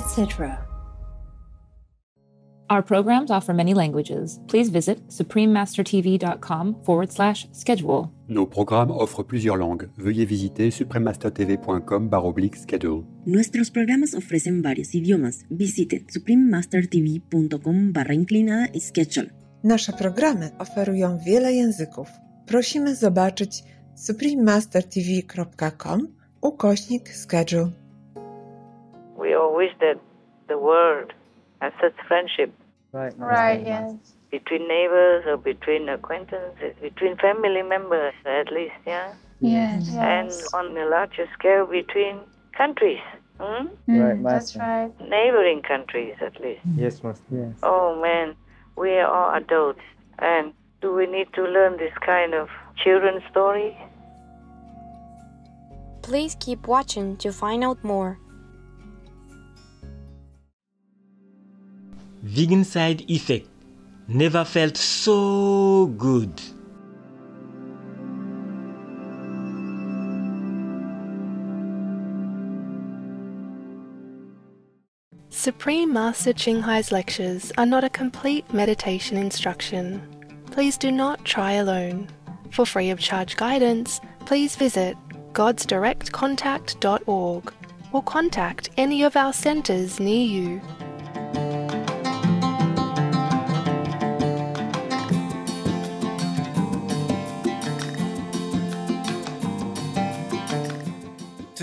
Etc. Our programs offer many languages. Please visit suprememastertv.com forward slash schedule. Nos programmes offrent plusieurs langues. Veuillez visiter suprememastertv.com oblique schedule. Nuestros programas ofrecen varios idiomas. Visite suprememastertv.com barra inclinada schedule. Nasze programy oferują wiele języków. Prosimy zobaczyć suprememastertv.com ukośnik schedule. We all wish that the world has such friendship Right. Right, yes. between neighbors or between acquaintances, between family members at least, yeah? Yes. And yes. on a larger scale between countries, hmm? Mm, Right, That's right. neighboring countries at least. Yes, Master. Yes. Oh man, we are all adults. And do we need to learn this kind of children's story? Please keep watching to find out more. Vegan side effect never felt so good. Supreme Master Ching Hai's lectures are not a complete meditation instruction. Please do not try alone. For free of charge guidance, please visit godsdirectcontact.org or contact any of our centers near you.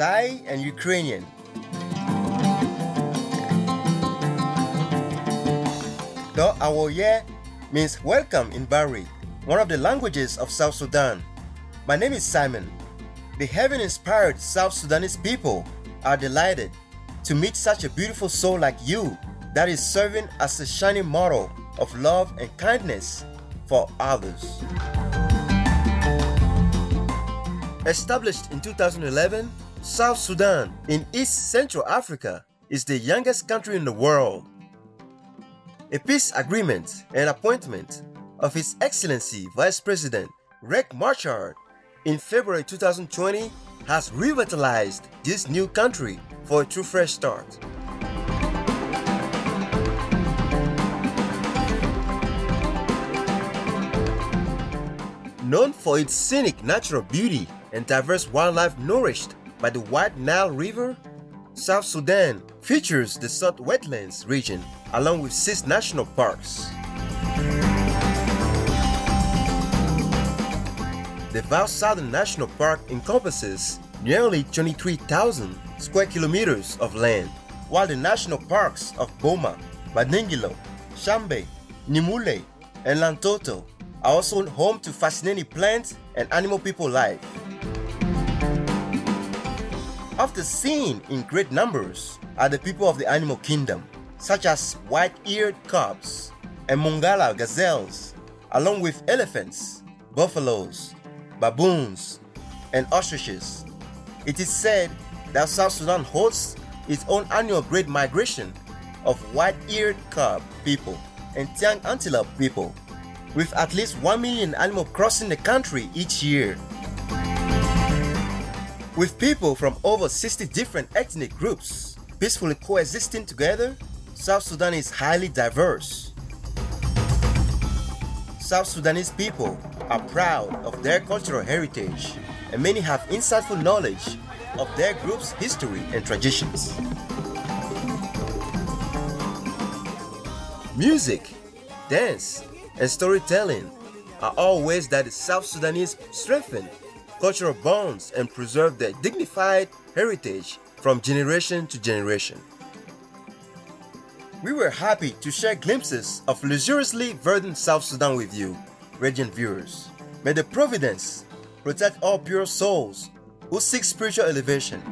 Thai, and Ukrainian. Do Awoye means welcome in Bari, one of the languages of South Sudan. My name is Simon. The heaven inspired South Sudanese people are delighted to meet such a beautiful soul like you that is serving as a shining model of love and kindness for others. Established in 2011, South Sudan in East Central Africa is the youngest country in the world. A peace agreement and appointment of His Excellency Vice President Riek Machar in February 2020 has revitalized this new country for a true fresh start. Known for its scenic natural beauty and diverse wildlife nourished by the White Nile River, South Sudan features the Sudd Wetlands region along with six national parks. The Val Southern National Park encompasses nearly 23,000 square kilometers of land, while the national parks of Boma, Badingilo, Shambe, Nimule, and Lantoto are also home to fascinating plant and animal people life. After seen in great numbers are the people of the animal kingdom, such as white-eared kobs and Mongala gazelles, along with elephants, buffaloes, baboons, and ostriches. It is said that South Sudan hosts its own annual great migration of white-eared kob people and Tiang antelope people, with at least 1 million animals crossing the country each year. With people from over 60 different ethnic groups peacefully coexisting together, South Sudan is highly diverse. South Sudanese people are proud of their cultural heritage, and many have insightful knowledge of their group's history and traditions. Music, dance, and storytelling are all ways that the South Sudanese strengthen cultural bonds and preserve their dignified heritage from generation to generation. We were happy to share glimpses of luxuriously verdant South Sudan with you, radiant viewers. May the providence protect all pure souls who seek spiritual elevation.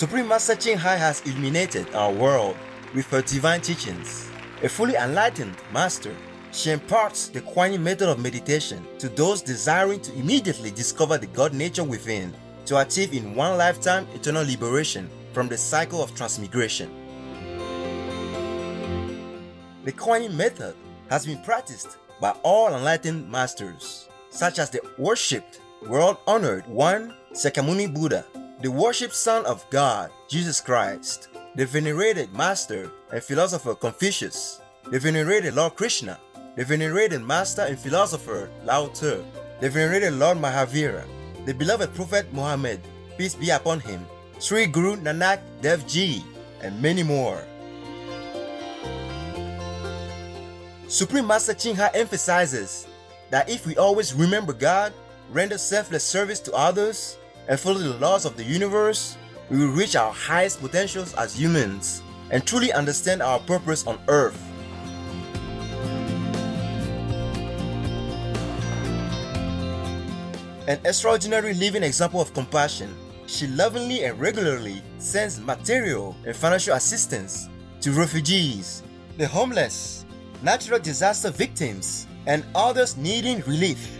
Supreme Master Ching Hai has illuminated our world with her divine teachings. A fully enlightened master, she imparts the Kuan Yin method of meditation to those desiring to immediately discover the God nature within to achieve in one lifetime eternal liberation from the cycle of transmigration. The Kuan Yin method has been practiced by all enlightened masters, such as the worshipped, world honored one Sakyamuni Buddha, the worshipped Son of God, Jesus Christ, the venerated Master and Philosopher Confucius, the venerated Lord Krishna, the venerated Master and Philosopher Lao Tzu, the venerated Lord Mahavira, the beloved Prophet Muhammad, peace be upon him, Sri Guru Nanak Dev Ji, and many more. Supreme Master Ching Hai emphasizes that if we always remember God, render selfless service to others, and follow the laws of the universe, we will reach our highest potentials as humans and truly understand our purpose on earth. An extraordinary living example of compassion, she lovingly and regularly sends material and financial assistance to refugees, the homeless, natural disaster victims, and others needing relief.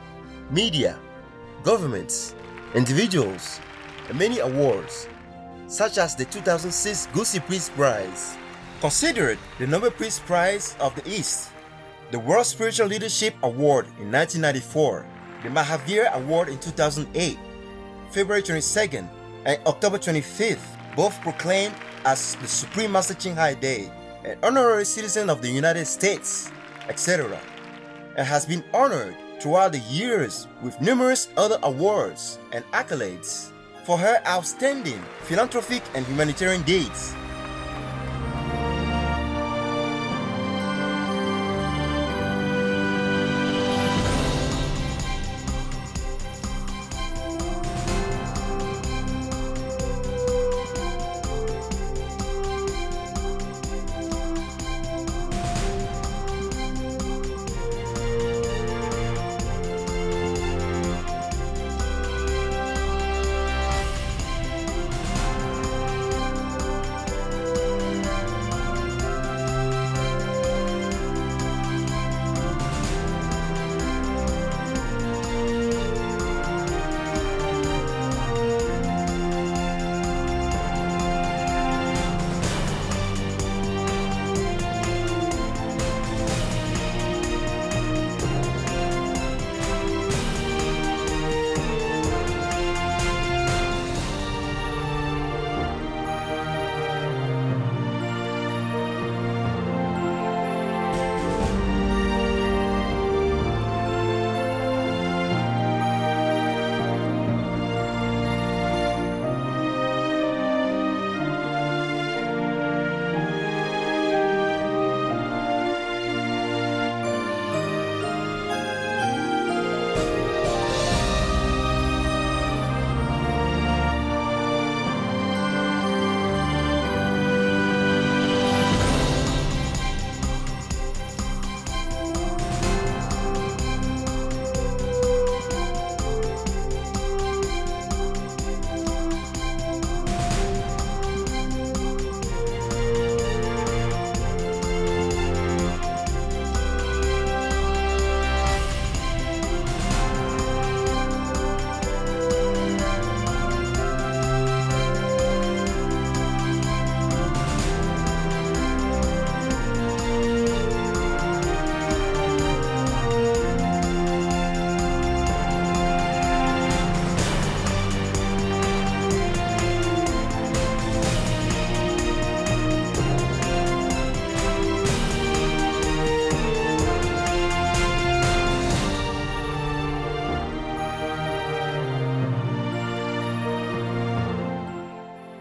media, governments, individuals, and many awards, such as the 2006 Gusi Peace Prize, considered the Nobel Peace Prize of the East, the World Spiritual Leadership Award in 1994, the Mahavir Award in 2008, February 22nd and October 25th, both proclaimed as the Supreme Master Ching Hai Day, an honorary citizen of the United States, etc., and has been honored throughout the years with numerous other awards and accolades for her outstanding philanthropic and humanitarian deeds.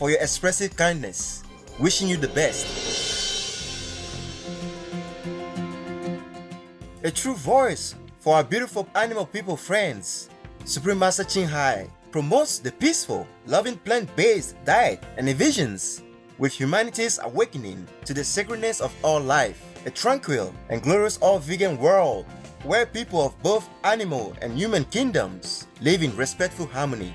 for your expressive kindness. Wishing you the best. A true voice for our beautiful animal people friends, Supreme Master Ching Hai promotes the peaceful, loving plant-based diet and visions with humanity's awakening to the sacredness of all life, a tranquil and glorious all-vegan world where people of both animal and human kingdoms live in respectful harmony.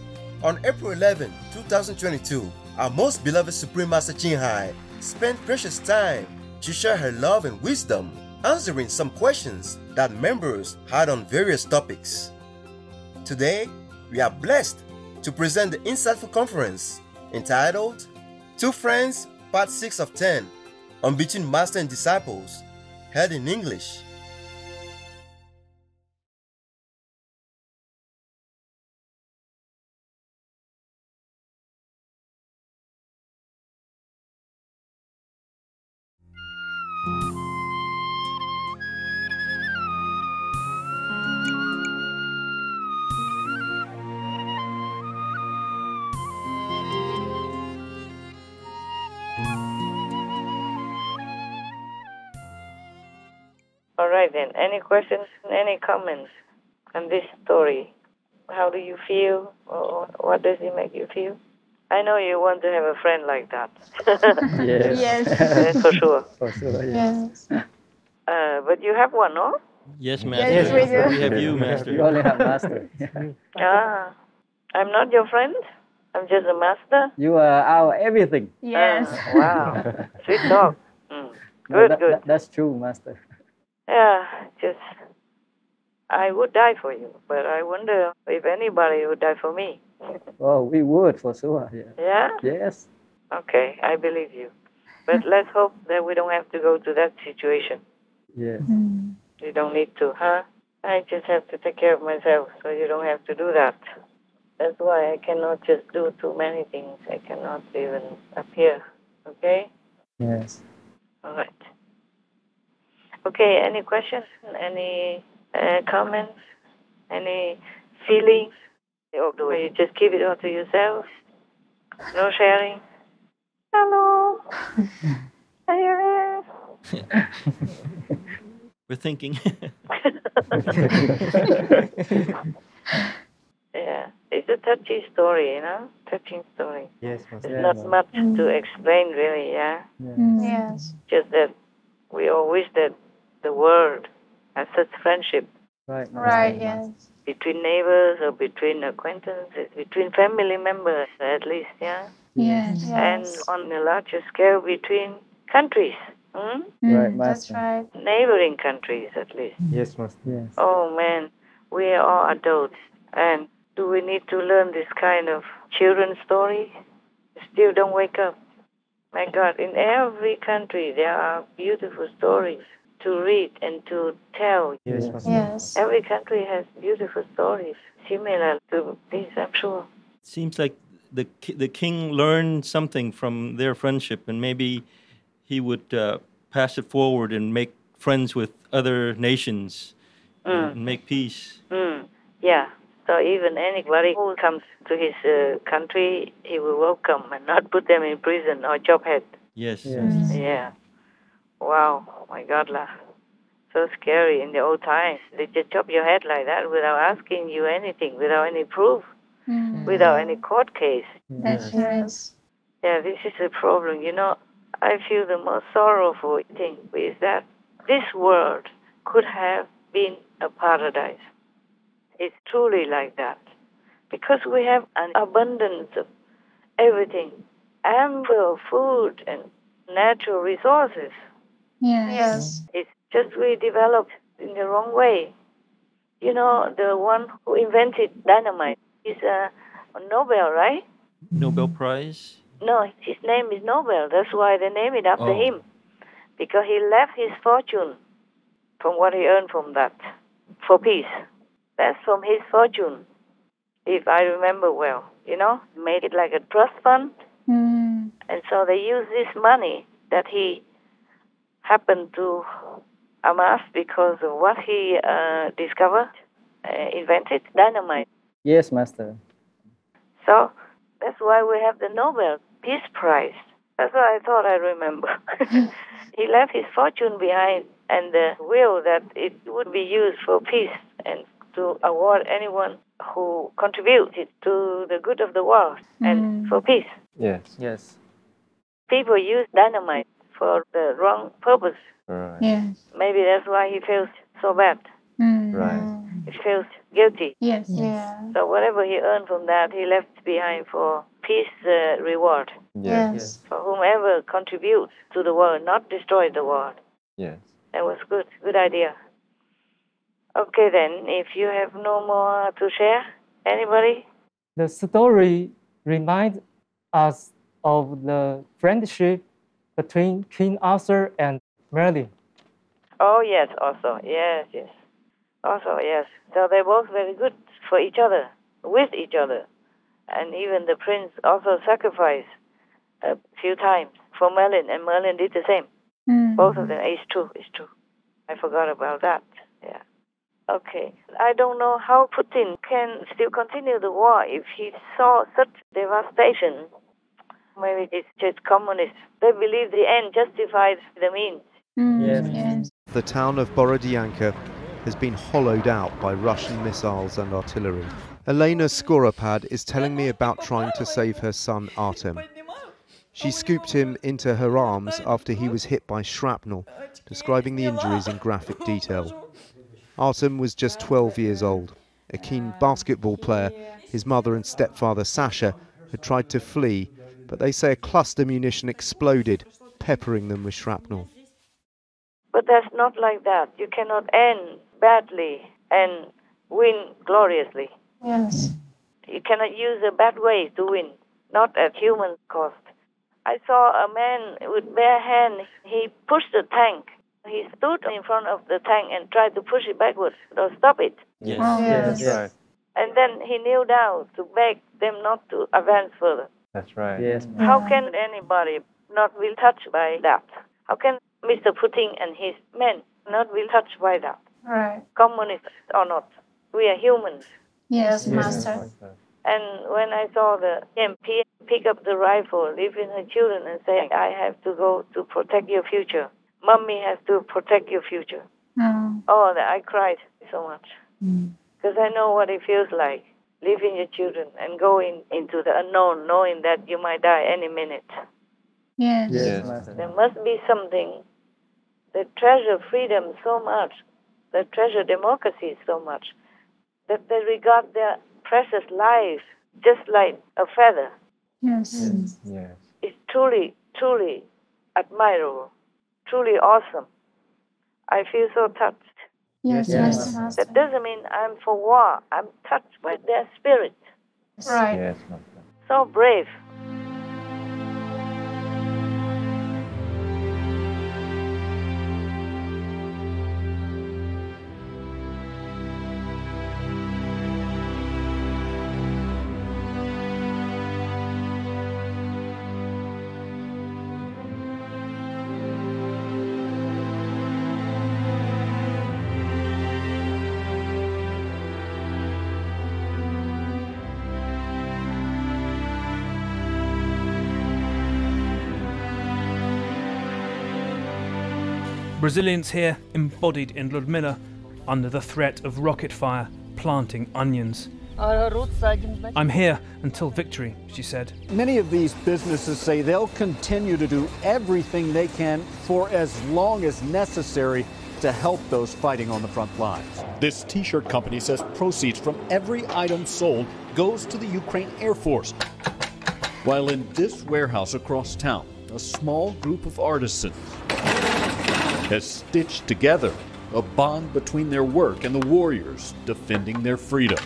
On April 11, 2022, our most beloved Supreme Master Ching Hai spent precious time to share her love and wisdom, answering some questions that members had on various topics. Today, we are blessed to present the insightful conference entitled Two Friends, Part 6 of 10 on Between Master and Disciples, held in English. Right then. Any questions? Any comments on this story? How do you feel? Or what does it make you feel? I know you want to have a friend like that. Yes. Yes. That's for sure. For sure, yes. Yes. Uh, but you have one, no? Yes, Yes, Master. we do. We have you, Master. We only have master. Ah, I'm not your friend. I'm just a master. you are our everything. Yes. Ah, wow. Sweet talk. Mm. No, Good, that- good. that- that's true, master. Yeah, just I would die for you, but I wonder if anybody would die for me. Oh, we would for sure. Yeah. Yeah? Yes. Okay, I believe you. But let's hope that we don't have to go to that situation. Yes. Hmm. You don't need to, huh? I just have to take care of myself, so you don't have to do that. That's why I cannot just do too many things. I cannot even appear. Okay? Yes. All right. Okay, any questions? Any uh, comments? Any feelings? Or do you just keep it all to yourself? No sharing? Hello? Are you here? We're thinking. Yeah, it's a touchy story, you know? Touching story. Yes, There's yes. not much to explain, really, yeah? Yes. Just that we all wish that the world has such friendship Right. Right, yes. between neighbors or between acquaintances, between family members at least, yeah? Yes. Mm-hmm. And on a larger scale between countries, hmm? Right, mm, That's right. neighboring countries at least. Mm-hmm. Yes, master. Yes. Oh man, we are all adults. And do we need to learn this kind of children's story? Still don't wake up. My God, in every country there are beautiful stories to read and to tell. Yes. Yes. Every country has beautiful stories similar to this, I'm sure. Seems like the the king learned something from their friendship, and maybe he would uh, pass it forward and make friends with other nations Mm. and make peace. Mm, yeah. So even anybody who comes to his uh, country, he will welcome and not put them in prison or job head. Yes. Yes. Yeah. Wow. Oh my God, lah. So scary in the old times. They just chop your head like that without asking you anything, without any proof, mm. without any court case. That's right. Yeah, this is a problem. You know, I feel the most sorrowful thing is that this world could have been a paradise. It's truly like that. Because we have an abundance of everything, ample food and natural resources. Yes. It's just we developed in the wrong way. You know, the one who invented dynamite is a Nobel, right? Nobel Prize. No, his name is Nobel. That's why they name it after Oh. him. Because he left his fortune from what he earned from that for peace. That's from his fortune, if I remember well. You know, made it like a trust fund. Mm. And so they use this money that he happened to amass because of what he uh, discovered, uh, invented, dynamite. Yes, Master. So that's why we have the Nobel Peace Prize. That's what I thought I remember. he left his fortune behind and the will that it would be used for peace and to award anyone who contributed to the good of the world and for peace. Yes. Yes. People use dynamite for the wrong purpose. Right. Yes. Maybe that's why he feels so bad. Mm. Right. He feels guilty. Yes. Yeah. So whatever he earned from that, he left behind for peace uh, reward Yes. for whomever contributes to the world, not destroy the world. Yes. That was good. Good idea. Okay, then, if you have no more to share, anybody? The story reminds us of the friendship between King Arthur and Merlin. Oh, yes, also. Yes, yes. Also, yes. So they're both very good for each other, with each other. And even the prince also sacrificed a few times for Merlin, and Merlin did the same. Mm. Both of them. It's true, it's true. I forgot about that. Yeah. Okay. I don't know how Putin can still continue the war if he saw such devastation. Maybe it's just communists. They believe the end justifies the means. Mm. Yes. Yes. The town of Borodyanka has been hollowed out by Russian missiles and artillery. Elena Skoropad is telling me about trying to save her son Artem. She scooped him into her arms after he was hit by shrapnel, describing the injuries in graphic detail. Artem was just 12 years old. A keen basketball player, his mother and stepfather Sasha had tried to flee, but they say a cluster munition exploded, peppering them with shrapnel. But that's not like that. You cannot end badly and win gloriously. Yes. You cannot use a bad way to win, not at human cost. I saw a man with bare hand. He pushed the tank. He stood in front of the tank and tried to push it backwards or stop it. Yes. Oh, Yes. yes. Right. And then he kneeled down to beg them not to advance further. That's right. Yes. How can anybody not be touched by that? How can Mr. Putin and his men not be touched by that? Right. Communists or not? We are humans. Yes, Yes. Master. And when I saw the MP pick up the rifle, leaving her children, and say, I have to go to protect your future. Mommy has to protect your future. Mm. Oh, I cried so much. Mm. Because I know what it feels like, leaving your children and going into the unknown, knowing that you might die any minute. Yes. Yes, Master. There must be something that treasure freedom so much, that treasure democracy so much, that they regard their precious life just like a feather. Yes. Yes. It's truly, truly admirable, truly awesome. I feel so touched. Yes, Yes. yes, Master. That doesn't mean I'm for war. I'm touched by their spirit. Right. Yes, Master. So brave. Brazilians here embodied in Ludmilla under the threat of rocket fire planting onions. I'm here until victory, she said. Many of these businesses say they'll continue to do everything they can for as long as necessary to help those fighting on the front lines. This t shirt company says proceeds from every item sold goes to the Ukraine Air Force. While in this warehouse across town, a small group of artisans has stitched together a bond between their work and the warriors defending their freedom.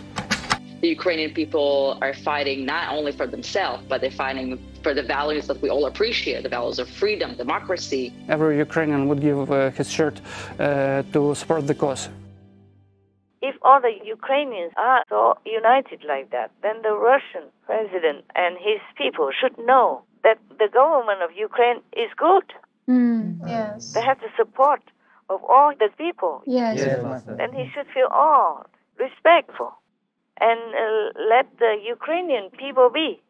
The Ukrainian people are fighting not only for themselves, but they're fighting for the values that we all appreciate the values of freedom, democracy. Every Ukrainian would give uh, his shirt uh, to support the cause. If all the Ukrainians are so united like that, then the Russian president and his people should know that the government of Ukraine is good. Mm, yes. They have the support of all the people. Yes. Then he should feel all respectful and uh, let the Ukrainian people be.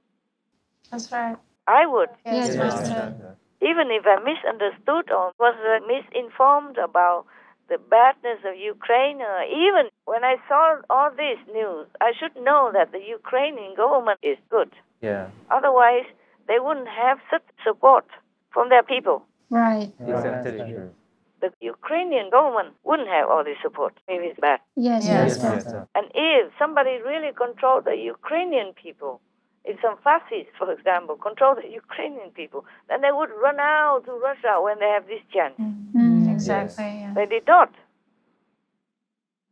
That's right. I would. Yes, Master. Even if I misunderstood or was uh, misinformed about the badness of Ukraine, or even when I saw all this news, I should know that the Ukrainian government is good. Yeah. Otherwise, they wouldn't have such support from their people. Right. Exactly true. The Ukrainian government wouldn't have all this support if it's bad. Yes, Yes, Master. Master. And if somebody really controlled the Ukrainian people, if some fascists, for example, control the Ukrainian people, then they would run out to Russia when they have this chance. Mm, exactly. Yeah. They did not.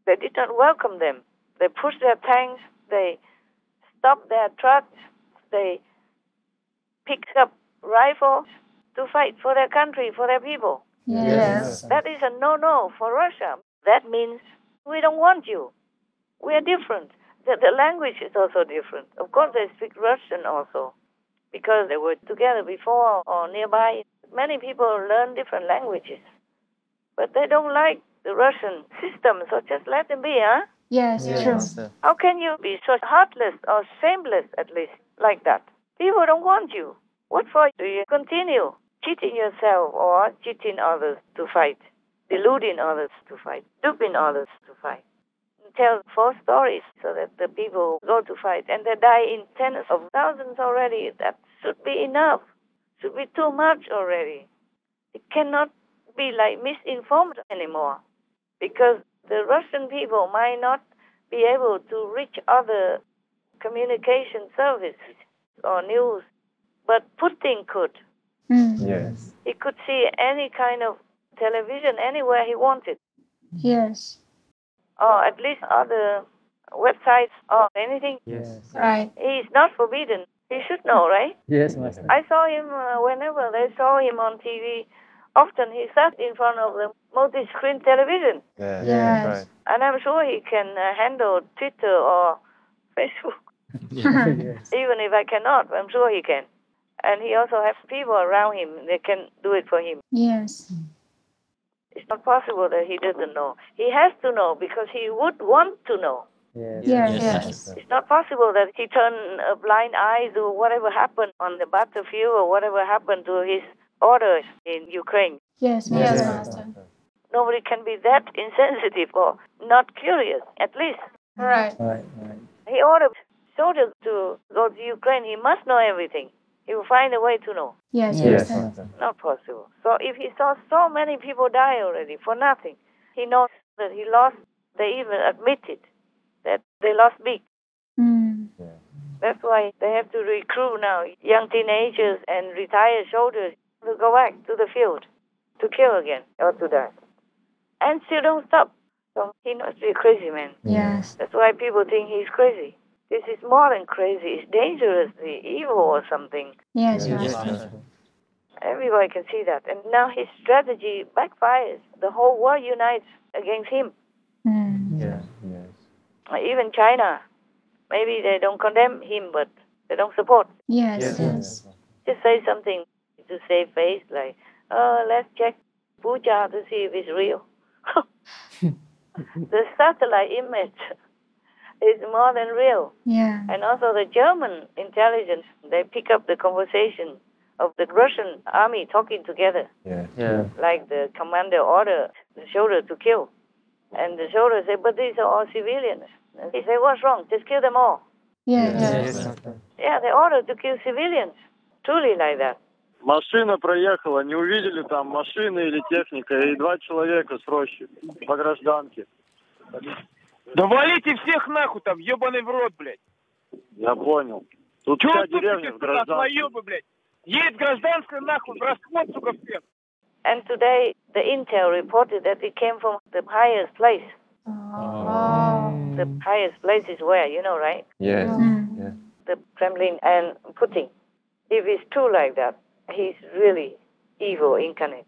They did not welcome them. They pushed their tanks, they stopped their trucks, they picked up rifles to fight for their country, for their people. Yes. That is a no no for Russia. That means we don't want you. We are different. The, the language is also different. Of course, they speak Russian also because they were together before or nearby. Many people learn different languages, but they don't like the Russian system, so just let them be, huh? Yes, Yes, true. Master. How can you be so heartless or shameless, at least, like that? People don't want you. What for do you continue cheating yourself or cheating others to fight, deluding others to fight, duping others to fight? Tell false stories so that the people go to fight and they die in tens of thousands already. That should be enough. Should be too much already. It cannot be like misinformed anymore because the Russian people might not be able to reach other communication services or news, but Putin could. Mm. Yes. He could see any kind of television anywhere he wanted, Yes. or at least other websites or anything. Yes. Right. He is not forbidden. He should know, right? Yes, Master. I saw him uh, whenever they saw him on TV. Often he sat in front of the multi-screen television, Yeah. Yes. Right. and I'm sure he can uh, handle Twitter or Facebook. yes. Even if I cannot, I'm sure he can. And he also has people around him that can do it for him. Yes. It's not possible that he doesn't know. He has to know because he would want to know. Yes. Yes. Yes, Yes. It's not possible that he turned a blind eye to whatever happened on the battlefield or whatever happened to his orders in Ukraine. Yes, Yes, Master. Nobody can be that insensitive or not curious, at least. Right. Right. Right. He ordered soldiers to go to Ukraine. He must know everything. He will find a way to know. Yes, Yes, Master. Master. Not possible. So if he saw so many people die already for nothing, he knows that he lost. They even admitted that they lost big. Mm. That's why they have to recruit now young teenagers and retired soldiers to go back to the field to kill again or to die. And still don't stop. So he must be a crazy man. Yes. That's why people think he's crazy. This is more than crazy. It's dangerously evil or something. Yes, Yes, Master. Master. Everybody can see that. And now his strategy backfires. The whole world unites against him. Mm. Yeah. Yes. Even China. Maybe they don't condemn him, but they don't support. Yes, Yes, yes. Just say something to save face, like, oh, let's check Bucha to see if it's real. the satellite image is more than real. Yeah. And also the German intelligence, they pick up the conversation of the Russian army talking together, Yeah. Yeah. like the commander ordered the soldier to kill. And the soldier said, but these are all civilians. And he said, what's wrong? Just kill them all. Yes. Yeah, they ordered to kill civilians. Truly like that. Машина проехала, не увидели там машины или техника, и два человека с рощи по гражданке. Да валите всех нахуй там, ебаный в рот, блядь. Я понял. Тут Чего вся вы тупите, деревня в сука, гражданке. своёбы, блядь? Едет гражданская нахуй, в расход, сука, всех. And today, the intel reported that it came from the highest place. The highest place is where, you know, right? Yes. Yeah. The Kremlin and Putin. If it's true like that, he's really evil incarnate.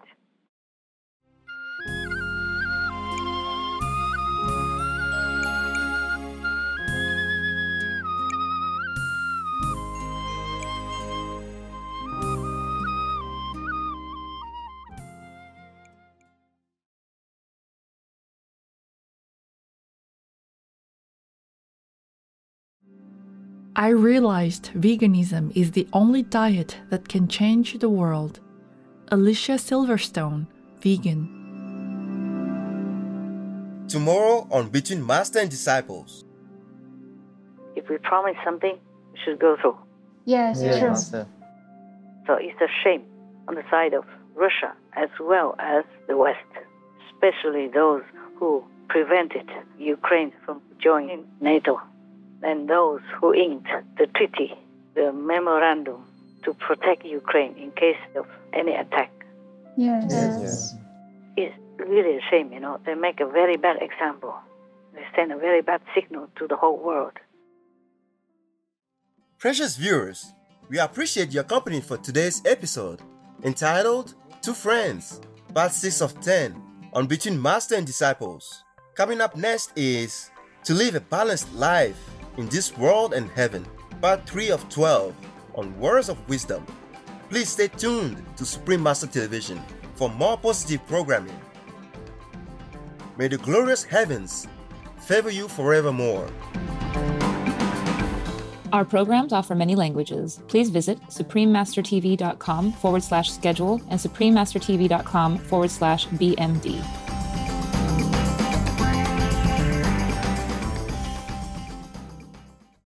I realized veganism is the only diet that can change the world. Alicia Silverstone, vegan. Tomorrow on Between Master and Disciples. If we promise something, we should go through. Yes, yes. true. So it's a shame on the side of Russia as well as the West, especially those who prevented Ukraine from joining NATO and those who inked the treaty, the memorandum to protect Ukraine in case of any attack. Yes. It's really a shame, you know. They make a very bad example. They send a very bad signal to the whole world. Precious viewers, we appreciate your company for today's episode entitled Two Friends, Part 6 of 10 on Between Master and Disciples. Coming up next is To Live a Balanced Life in This World and Heaven, Part 3 of 12 on Words of Wisdom. Please stay tuned to Supreme Master Television for more positive programming. May the glorious heavens favor you forevermore. Our programs offer many languages. Please visit suprememastertv.com forward slash schedule and suprememastertv.com forward slash BMD.